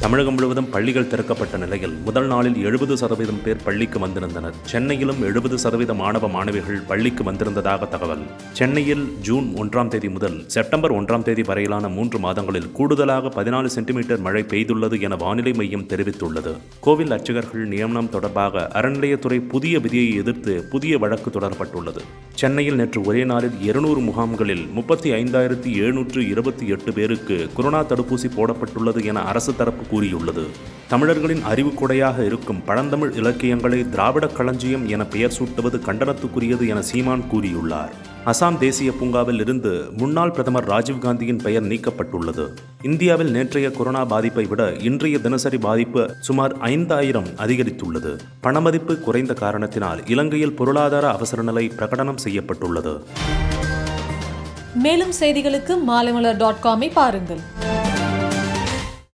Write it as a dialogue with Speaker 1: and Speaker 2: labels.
Speaker 1: தமிழகம் முழுவதும் பள்ளிகள் திறக்கப்பட்ட நிலையில் முதல் நாளில் எழுபது சதவீதம் பேர் பள்ளிக்கு வந்திருந்தனர். சென்னையிலும் எழுபது சதவீத மாணவ மாணவிகள் பள்ளிக்கு வந்திருந்ததாக தகவல். சென்னையில் ஜூன் ஒன்றாம் தேதி முதல் செப்டம்பர் ஒன்றாம் தேதி வரையிலான மூன்று மாதங்களில் கூடுதலாக பதினாலு சென்டிமீட்டர் மழை பெய்துள்ளது என வானிலை மையம் தெரிவித்துள்ளது. கோவில் அர்ச்சகர்கள் நியமனம் தொடர்பாக அறநிலையத்துறை புதிய விதியை எதிர்த்து புதிய வழக்கு தொடரப்பட்டுள்ளது. சென்னையில் நேற்று ஒரே நாளில் இருநூறு முகாம்களில் முப்பத்தி ஐந்தாயிரத்தி எழுநூற்று இருபத்தி எட்டு பேருக்கு கொரோனா தடுப்பூசி போடப்பட்டுள்ளது என அரசு தரப்பு கூறியுள்ளது. தமிழர்களின் அறிவுக்குடையாக இருக்கும் பழந்தமிழ் இலக்கியங்களை திராவிட களஞ்சியம் என பெயர் சூட்டுவது கண்டனத்துக்குரியது என சீமான் கூறியுள்ளார். அசாம் தேசிய பூங்காவில் இருந்து முன்னாள் பிரதமர் ராஜீவ்காந்தியின் பெயர் நீக்கப்பட்டுள்ளது. இந்தியாவில் நேற்றைய கொரோனா பாதிப்பை விட இன்றைய தினசரி பாதிப்பு சுமார் ஐந்தாயிரம் அதிகரித்துள்ளது. பணமதிப்பு குறைந்த காரணத்தினால் இலங்கையில் பொருளாதார அவசர நிலை பிரகடனம் செய்யப்பட்டுள்ளது.
Speaker 2: மேலும் செய்திகளுக்கு மாலைமலர் டாட் காமை பாருங்கள்.